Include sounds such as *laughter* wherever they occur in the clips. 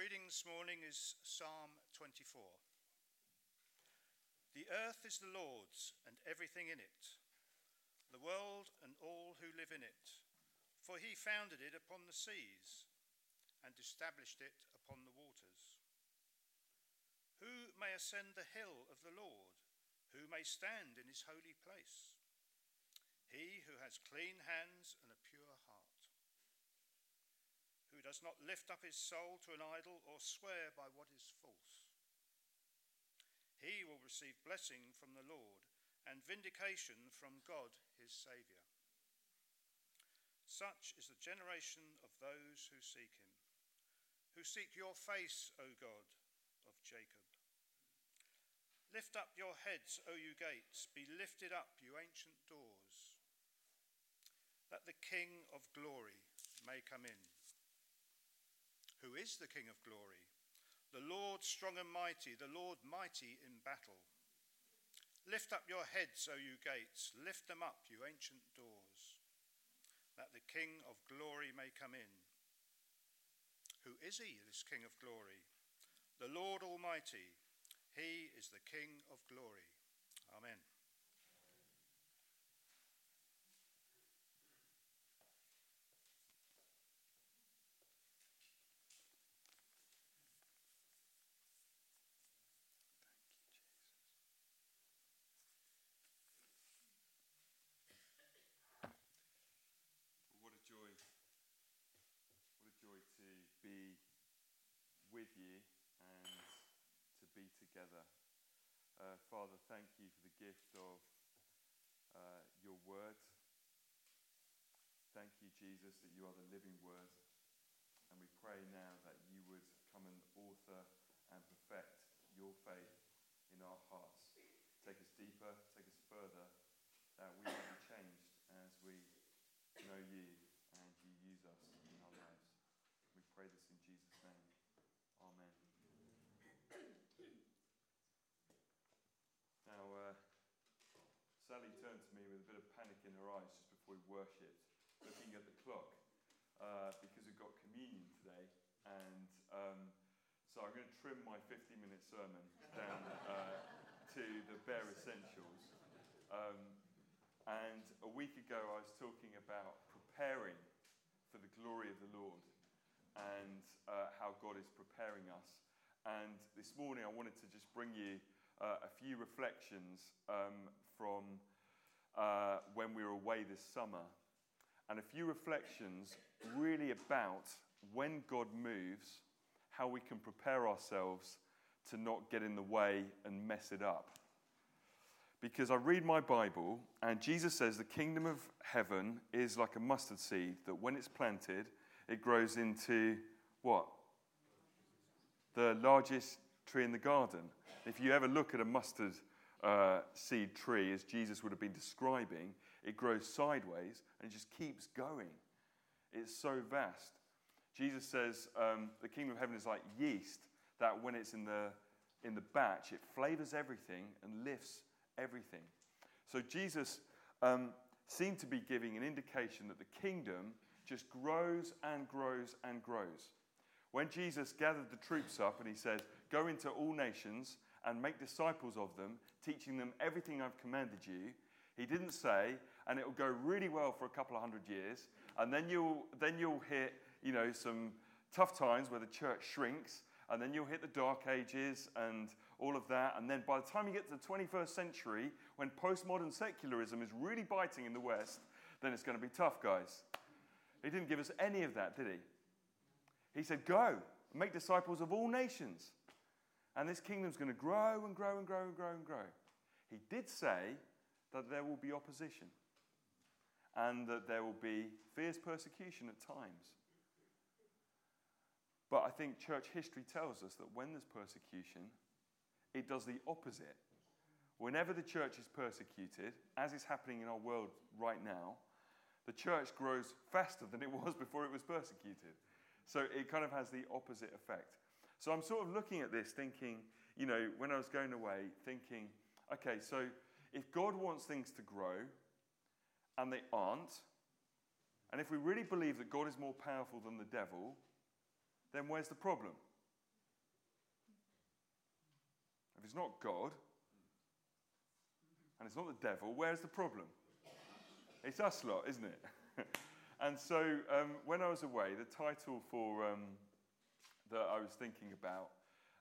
reading this morning is Psalm 24. The earth is the Lord's and everything in it, the world and all who live in it. For he founded it upon the seas and established it upon the waters. Who may ascend the hill of the Lord? Who may stand in his holy place? He who has clean hands and a pure who does not lift up his soul to an idol or swear by what is false. He will receive blessing from the Lord and vindication from God his Saviour. Such is the generation of those who seek him, who seek your face, O God of Jacob. Lift up your heads, O you gates, be lifted up, you ancient doors, that the King of glory may come in. Who is the King of glory? The Lord strong and mighty, the Lord mighty in battle. Lift up your heads, O you gates, lift them up, you ancient doors, that the King of glory may come in. Who is he, this King of glory? The Lord Almighty, he is the King of glory. Amen. What a joy. What a joy to be with you and to be together. Uh, Father, thank you for the gift of uh, your word. Thank you, Jesus, that you are the living word. And we pray now that you would come and author and perfect your faith in our hearts. Take us deeper, take us further, that we may be changed as we know you and you use us in our lives. We pray this in Jesus' name. Amen. Now, uh, Sally turned to me with a bit of panic in her eyes just before we worshipped, looking at the clock, uh, because we've got communion today. And um, so I'm going to trim my 50 minute sermon down uh, to the bare essentials. Um, and a week ago, I was talking about preparing for the glory of the Lord and uh, how God is preparing us. And this morning, I wanted to just bring you uh, a few reflections um, from uh, when we were away this summer, and a few reflections really about when God moves, how we can prepare ourselves to not get in the way and mess it up. Because I read my Bible, and Jesus says the kingdom of heaven is like a mustard seed that when it's planted, it grows into what? The largest tree in the garden. If you ever look at a mustard uh, seed tree, as Jesus would have been describing, it grows sideways and it just keeps going. It's so vast. Jesus says um, the kingdom of heaven is like yeast that when it's in the, in the batch, it flavors everything and lifts everything. So Jesus um, seemed to be giving an indication that the kingdom just grows and grows and grows. When Jesus gathered the troops up and he said, Go into all nations and make disciples of them, teaching them everything I've commanded you, he didn't say, and it will go really well for a couple of hundred years, and then you'll, then you'll hit you know, some tough times where the church shrinks, and then you'll hit the dark ages and all of that. And then by the time you get to the 21st century, when postmodern secularism is really biting in the West, then it's going to be tough, guys. He didn't give us any of that, did he? He said, Go, make disciples of all nations. And this kingdom's going to grow and grow and grow and grow and grow. He did say that there will be opposition and that there will be fierce persecution at times. But I think church history tells us that when there's persecution, it does the opposite. Whenever the church is persecuted, as is happening in our world right now, the church grows faster than it *laughs* was before it was persecuted. So it kind of has the opposite effect. So I'm sort of looking at this thinking, you know, when I was going away, thinking, okay, so if God wants things to grow and they aren't, and if we really believe that God is more powerful than the devil, then where's the problem? If it's not God, and it's not the devil, where's the problem? It's us lot, isn't it? *laughs* and so um, when I was away, the title for um, that I was thinking about,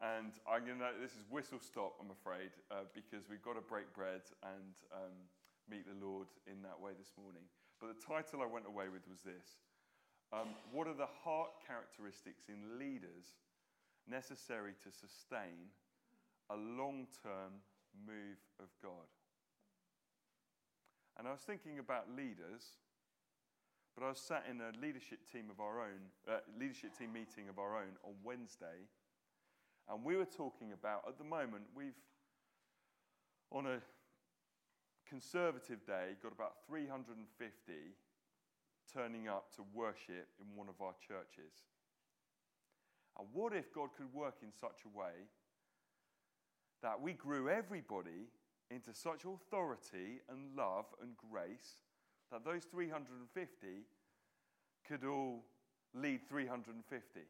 and I'm gonna, this is whistle stop, I'm afraid, uh, because we've got to break bread and um, meet the Lord in that way this morning. But the title I went away with was this um, What are the heart characteristics in leaders necessary to sustain a long term move of God? And I was thinking about leaders, but I was sat in a leadership team of our own, uh, leadership team meeting of our own on Wednesday, and we were talking about, at the moment, we've, on a conservative day, got about 350 turning up to worship in one of our churches. And what if God could work in such a way that we grew everybody into such authority and love and grace that those 350 could all lead 350.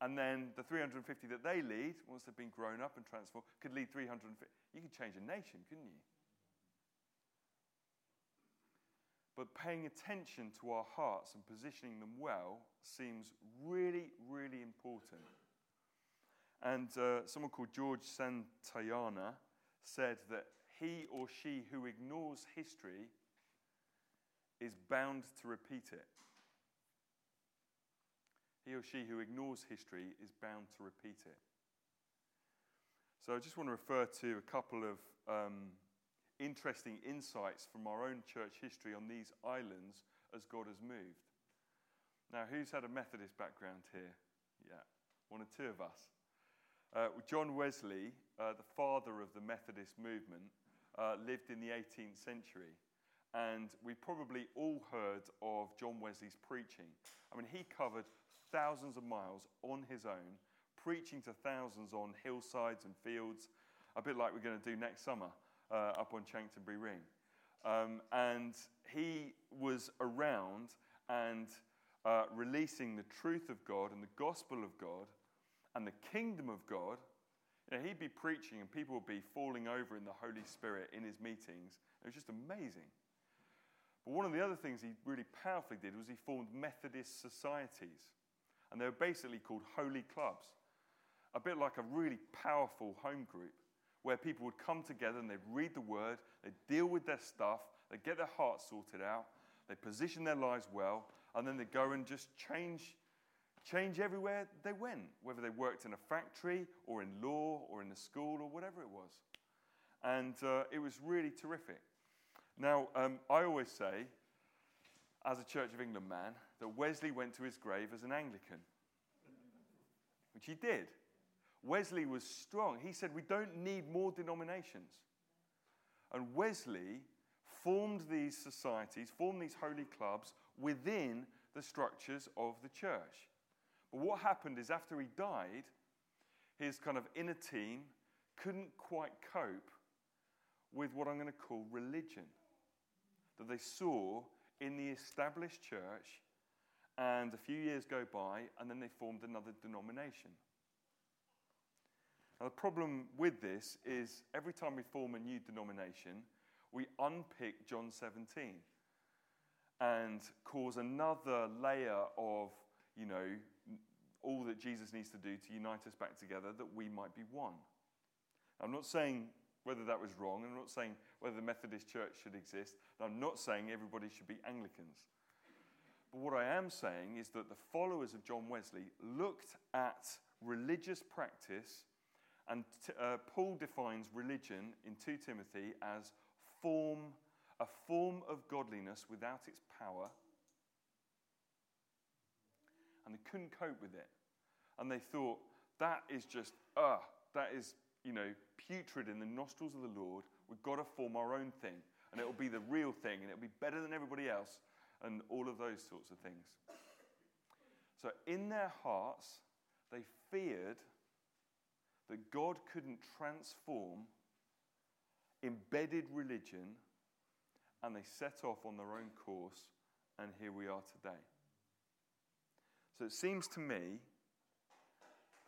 And then the 350 that they lead, once they've been grown up and transformed, could lead 350. You could change a nation, couldn't you? But paying attention to our hearts and positioning them well seems really, really important. And uh, someone called George Santayana said that he or she who ignores history is bound to repeat it. He or she who ignores history is bound to repeat it. So I just want to refer to a couple of um, interesting insights from our own church history on these islands as God has moved. Now, who's had a Methodist background here? Yeah, one or two of us. Uh, John Wesley, uh, the father of the Methodist movement, uh, lived in the 18th century. And we probably all heard of John Wesley's preaching. I mean, he covered thousands of miles on his own, preaching to thousands on hillsides and fields, a bit like we're going to do next summer uh, up on Chanctonbury Ring. Um, and he was around and uh, releasing the truth of God and the gospel of God and the kingdom of God, you know, he'd be preaching and people would be falling over in the Holy Spirit in his meetings. It was just amazing. But one of the other things he really powerfully did was he formed Methodist societies. And they were basically called holy clubs, a bit like a really powerful home group where people would come together and they'd read the word, they'd deal with their stuff, they'd get their hearts sorted out, they'd position their lives well, and then they'd go and just change change everywhere they went, whether they worked in a factory or in law or in a school or whatever it was. And uh, it was really terrific. Now, um, I always say, as a Church of England man, that Wesley went to his grave as an Anglican, which he did. Wesley was strong. He said, We don't need more denominations. And Wesley formed these societies, formed these holy clubs within the structures of the church. But what happened is after he died, his kind of inner team couldn't quite cope with what I'm going to call religion that they saw in the established church. And a few years go by, and then they formed another denomination. Now, the problem with this is every time we form a new denomination, we unpick John 17 and cause another layer of, you know, all that Jesus needs to do to unite us back together that we might be one. I'm not saying whether that was wrong. I'm not saying whether the Methodist Church should exist. And I'm not saying everybody should be Anglicans. But what I am saying is that the followers of John Wesley looked at religious practice, and uh, Paul defines religion in 2 Timothy as form, a form of godliness without its power and they couldn't cope with it. And they thought, that is just, ah, that is, you know, putrid in the nostrils of the Lord. We've got to form our own thing, and it'll be the real thing, and it'll be better than everybody else, and all of those sorts of things. So, in their hearts, they feared that God couldn't transform embedded religion, and they set off on their own course, and here we are today. So it seems to me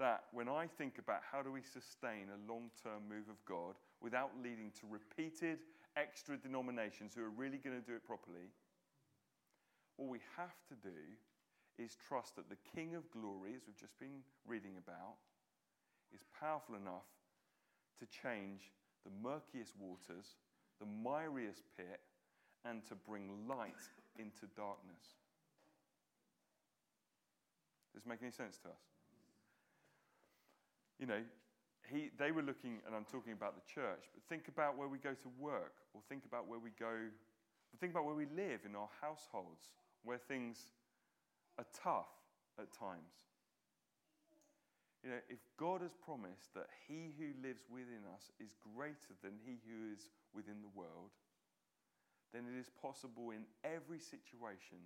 that when I think about how do we sustain a long term move of God without leading to repeated extra denominations who are really going to do it properly, all we have to do is trust that the King of glory, as we've just been reading about, is powerful enough to change the murkiest waters, the miriest pit, and to bring light into darkness. Does this make any sense to us? You know, he, they were looking, and I'm talking about the church, but think about where we go to work, or think about where we go, think about where we live in our households, where things are tough at times. You know, if God has promised that he who lives within us is greater than he who is within the world, then it is possible in every situation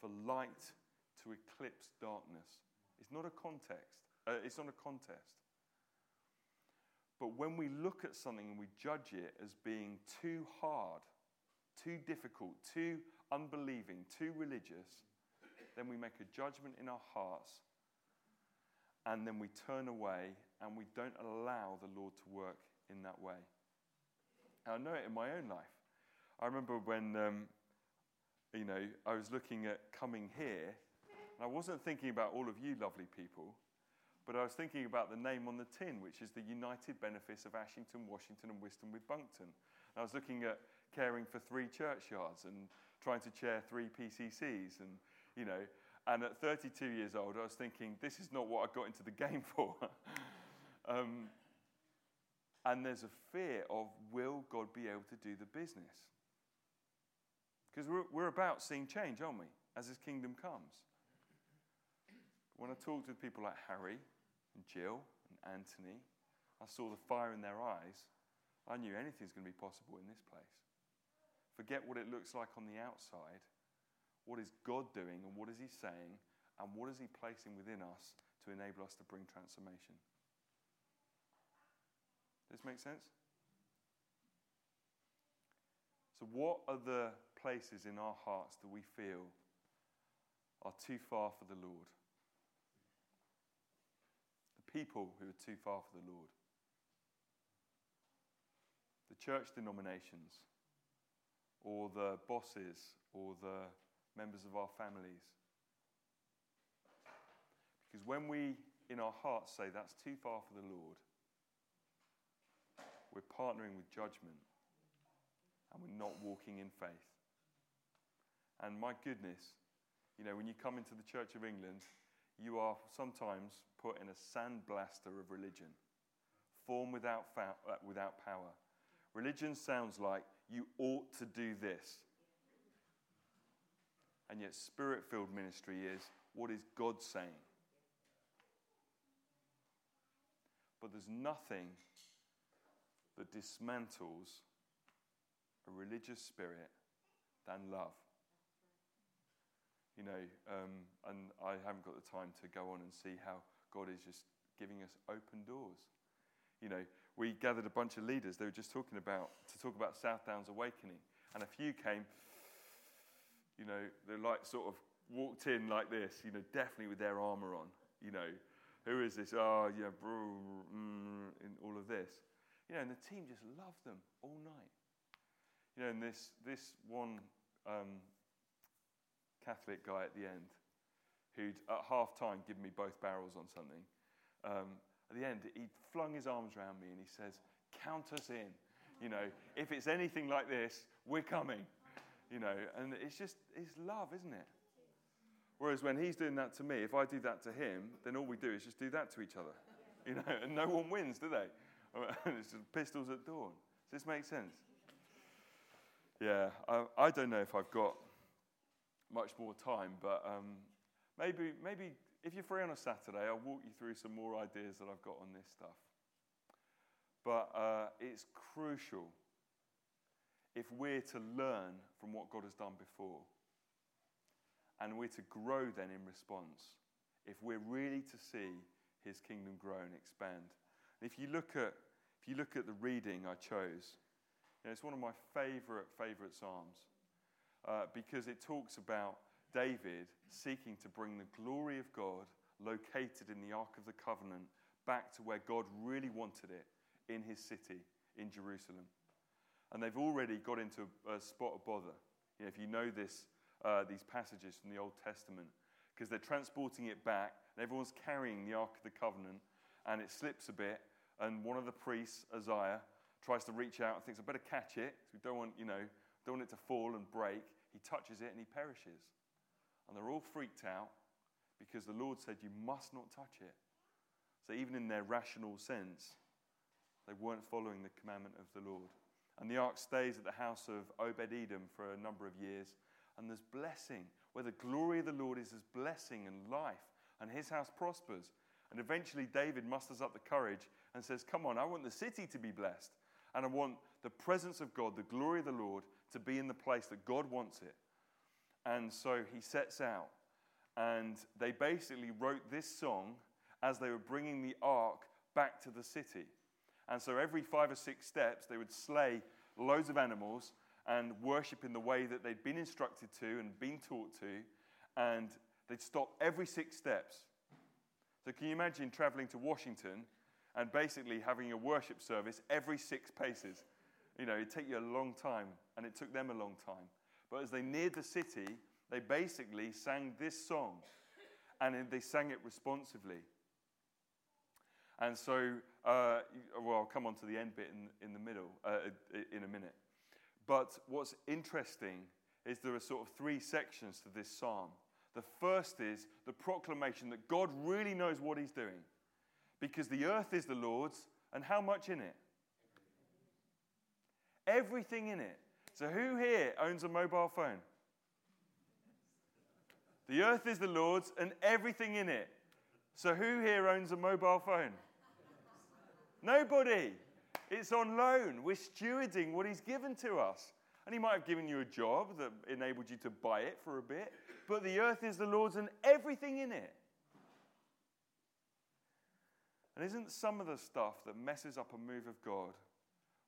for light to eclipse darkness. It's not a context, uh, it's not a contest. But when we look at something and we judge it as being too hard, too difficult, too unbelieving, too religious, then we make a judgment in our hearts and then we turn away and we don't allow the Lord to work in that way. And I know it in my own life. I remember when, um, you know, I was looking at coming here, and I wasn't thinking about all of you lovely people, but I was thinking about the name on the tin, which is the United Benefice of Ashington, Washington, and Wiston with Buncton. And I was looking at caring for three churchyards and trying to chair three PCCs, and, you know, and at 32 years old, I was thinking, this is not what I got into the game *laughs* for. um, and there's a fear of, will God be able to do the business? Because we're, we're about seeing change, aren't we, as his kingdom comes. When I talked with people like Harry and Jill and Anthony, I saw the fire in their eyes. I knew anything's going to be possible in this place. Forget what it looks like on the outside what is God doing and what is He saying and what is He placing within us to enable us to bring transformation? Does this make sense? So, what are the places in our hearts that we feel are too far for the Lord? People who are too far for the Lord. The church denominations, or the bosses, or the members of our families. Because when we, in our hearts, say that's too far for the Lord, we're partnering with judgment and we're not walking in faith. And my goodness, you know, when you come into the Church of England, you are sometimes put in a sandblaster of religion, form without, fa- uh, without power. Religion sounds like you ought to do this. And yet, spirit filled ministry is what is God saying? But there's nothing that dismantles a religious spirit than love. You know, um, and I haven't got the time to go on and see how God is just giving us open doors. You know, we gathered a bunch of leaders. They were just talking about to talk about South Downs Awakening, and a few came you know, they like sort of walked in like this, you know, definitely with their armor on, you know, who is this? Oh, yeah, bro, mm, in all of this. You know, and the team just loved them all night. You know, and this, this one um, Catholic guy at the end, who'd at half time given me both barrels on something, um, at the end, he flung his arms around me and he says, Count us in. You know, if it's anything like this, we're coming you know, and it's just, it's love, isn't it? Whereas when he's doing that to me, if I do that to him, then all we do is just do that to each other, you know, and no one wins, do they? *laughs* it's just pistols at dawn. Does this make sense? Yeah, I, I don't know if I've got much more time, but um, maybe, maybe if you're free on a Saturday, I'll walk you through some more ideas that I've got on this stuff. But uh, it's crucial if we're to learn from what God has done before, and we're to grow then in response, if we're really to see his kingdom grow and expand. And if you look at if you look at the reading I chose, you know, it's one of my favorite favorite psalms uh, because it talks about David seeking to bring the glory of God located in the Ark of the Covenant back to where God really wanted it in his city, in Jerusalem. And they've already got into a spot of bother. You know, if you know this, uh, these passages from the Old Testament, because they're transporting it back, and everyone's carrying the Ark of the Covenant, and it slips a bit, and one of the priests, Isaiah, tries to reach out and thinks, I better catch it, because we don't want, you know, don't want it to fall and break. He touches it and he perishes. And they're all freaked out because the Lord said, You must not touch it. So, even in their rational sense, they weren't following the commandment of the Lord. And the ark stays at the house of Obed Edom for a number of years. And there's blessing, where the glory of the Lord is, there's blessing and life, and his house prospers. And eventually, David musters up the courage and says, Come on, I want the city to be blessed. And I want the presence of God, the glory of the Lord, to be in the place that God wants it. And so he sets out. And they basically wrote this song as they were bringing the ark back to the city. And so every five or six steps, they would slay loads of animals and worship in the way that they'd been instructed to and been taught to. And they'd stop every six steps. So, can you imagine traveling to Washington and basically having a worship service every six paces? You know, it'd take you a long time, and it took them a long time. But as they neared the city, they basically sang this song, and they sang it responsively. And so, uh, well, I'll come on to the end bit in, in the middle uh, in a minute. But what's interesting is there are sort of three sections to this psalm. The first is the proclamation that God really knows what he's doing because the earth is the Lord's and how much in it? Everything in it. So, who here owns a mobile phone? The earth is the Lord's and everything in it. So, who here owns a mobile phone? Nobody. It's on loan. We're stewarding what He's given to us. And He might have given you a job that enabled you to buy it for a bit, but the earth is the Lord's and everything in it. And isn't some of the stuff that messes up a move of God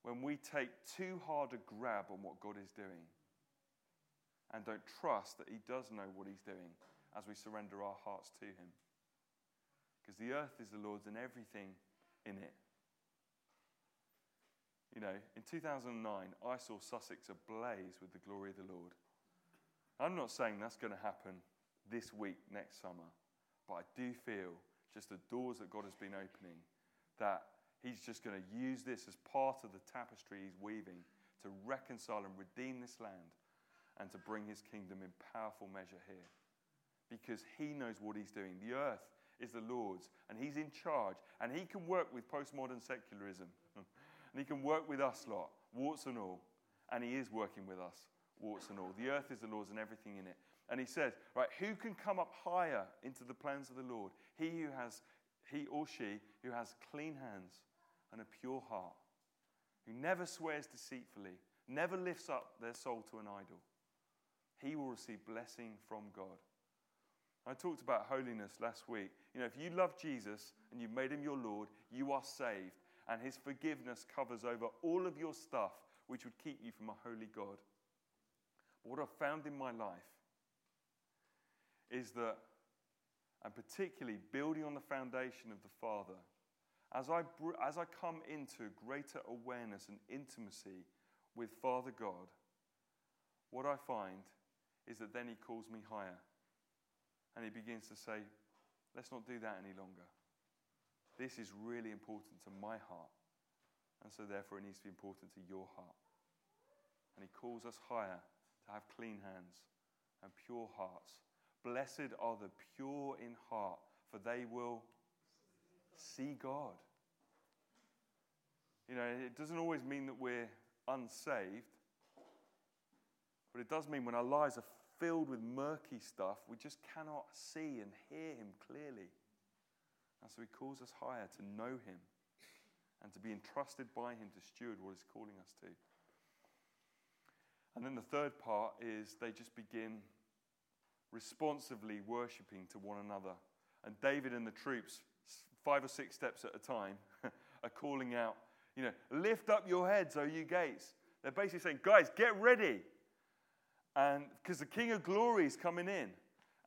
when we take too hard a grab on what God is doing and don't trust that He does know what He's doing as we surrender our hearts to Him. Because the earth is the Lord's and everything in it. You know, in 2009, I saw Sussex ablaze with the glory of the Lord. I'm not saying that's going to happen this week, next summer, but I do feel just the doors that God has been opening that He's just going to use this as part of the tapestry he's weaving to reconcile and redeem this land and to bring his kingdom in powerful measure here. Because he knows what he's doing. The earth is the Lord's, and he's in charge, and he can work with postmodern secularism, *laughs* and he can work with us lot, warts and all, and he is working with us, warts and all. The earth is the Lord's and everything in it. And he says, right, who can come up higher into the plans of the Lord? He who has, he or she who has clean hands and a pure heart, who never swears deceitfully, never lifts up their soul to an idol, he will receive blessing from God. I talked about holiness last week. You know, if you love Jesus and you've made him your Lord, you are saved, and his forgiveness covers over all of your stuff which would keep you from a holy God. But what I've found in my life is that, and particularly building on the foundation of the Father, as I, as I come into greater awareness and intimacy with Father God, what I find is that then He calls me higher. And He begins to say, let's not do that any longer. This is really important to my heart. And so, therefore, it needs to be important to your heart. And He calls us higher to have clean hands and pure hearts. Blessed are the pure in heart, for they will see God. You know, it doesn't always mean that we're unsaved, but it does mean when our lives are filled with murky stuff, we just cannot see and hear Him clearly. And so He calls us higher to know Him and to be entrusted by Him to steward what He's calling us to. And then the third part is they just begin responsively worshipping to one another. And David and the troops five or six steps at a time, *laughs* are calling out, you know, lift up your heads, O you gates. They're basically saying, guys, get ready. And because the King of Glory is coming in.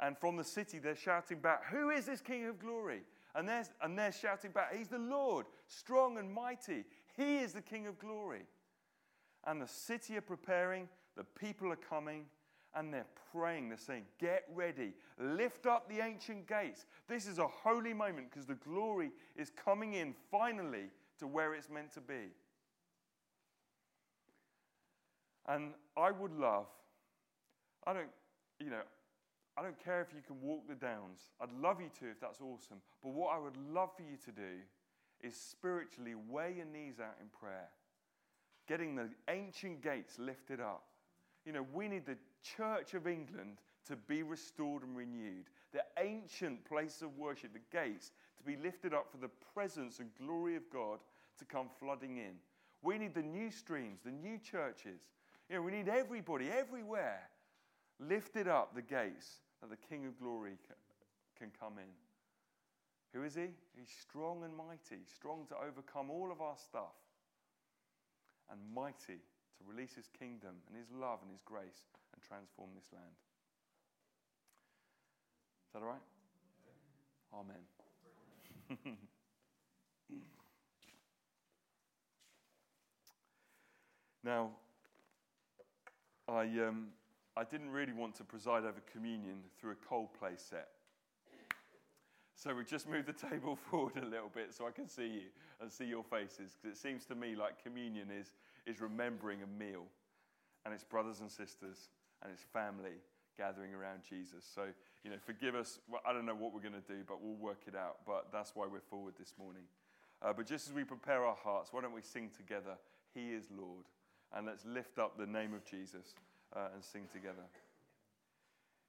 And from the city, they're shouting back, Who is this King of glory? And they're, and they're shouting back, He's the Lord, strong and mighty. He is the King of glory. And the city are preparing, the people are coming, and they're praying. They're saying, Get ready, lift up the ancient gates. This is a holy moment because the glory is coming in finally to where it's meant to be. And I would love, I don't, you know, I don't care if you can walk the downs. I'd love you to if that's awesome. But what I would love for you to do is spiritually weigh your knees out in prayer, getting the ancient gates lifted up. You know, we need the Church of England to be restored and renewed, the ancient place of worship, the gates to be lifted up for the presence and glory of God to come flooding in. We need the new streams, the new churches. You know, we need everybody, everywhere, lifted up the gates that the King of glory can come in. Who is he? He's strong and mighty, strong to overcome all of our stuff, and mighty release his kingdom and his love and his grace and transform this land. Is that all right? Amen. *laughs* now, I, um, I didn't really want to preside over communion through a cold Coldplay set. So we just moved the *laughs* table forward a little bit so I can see you and see your faces because it seems to me like communion is, is remembering a meal and it's brothers and sisters and it's family gathering around Jesus. So, you know, forgive us. Well, I don't know what we're going to do, but we'll work it out. But that's why we're forward this morning. Uh, but just as we prepare our hearts, why don't we sing together, He is Lord? And let's lift up the name of Jesus uh, and sing together.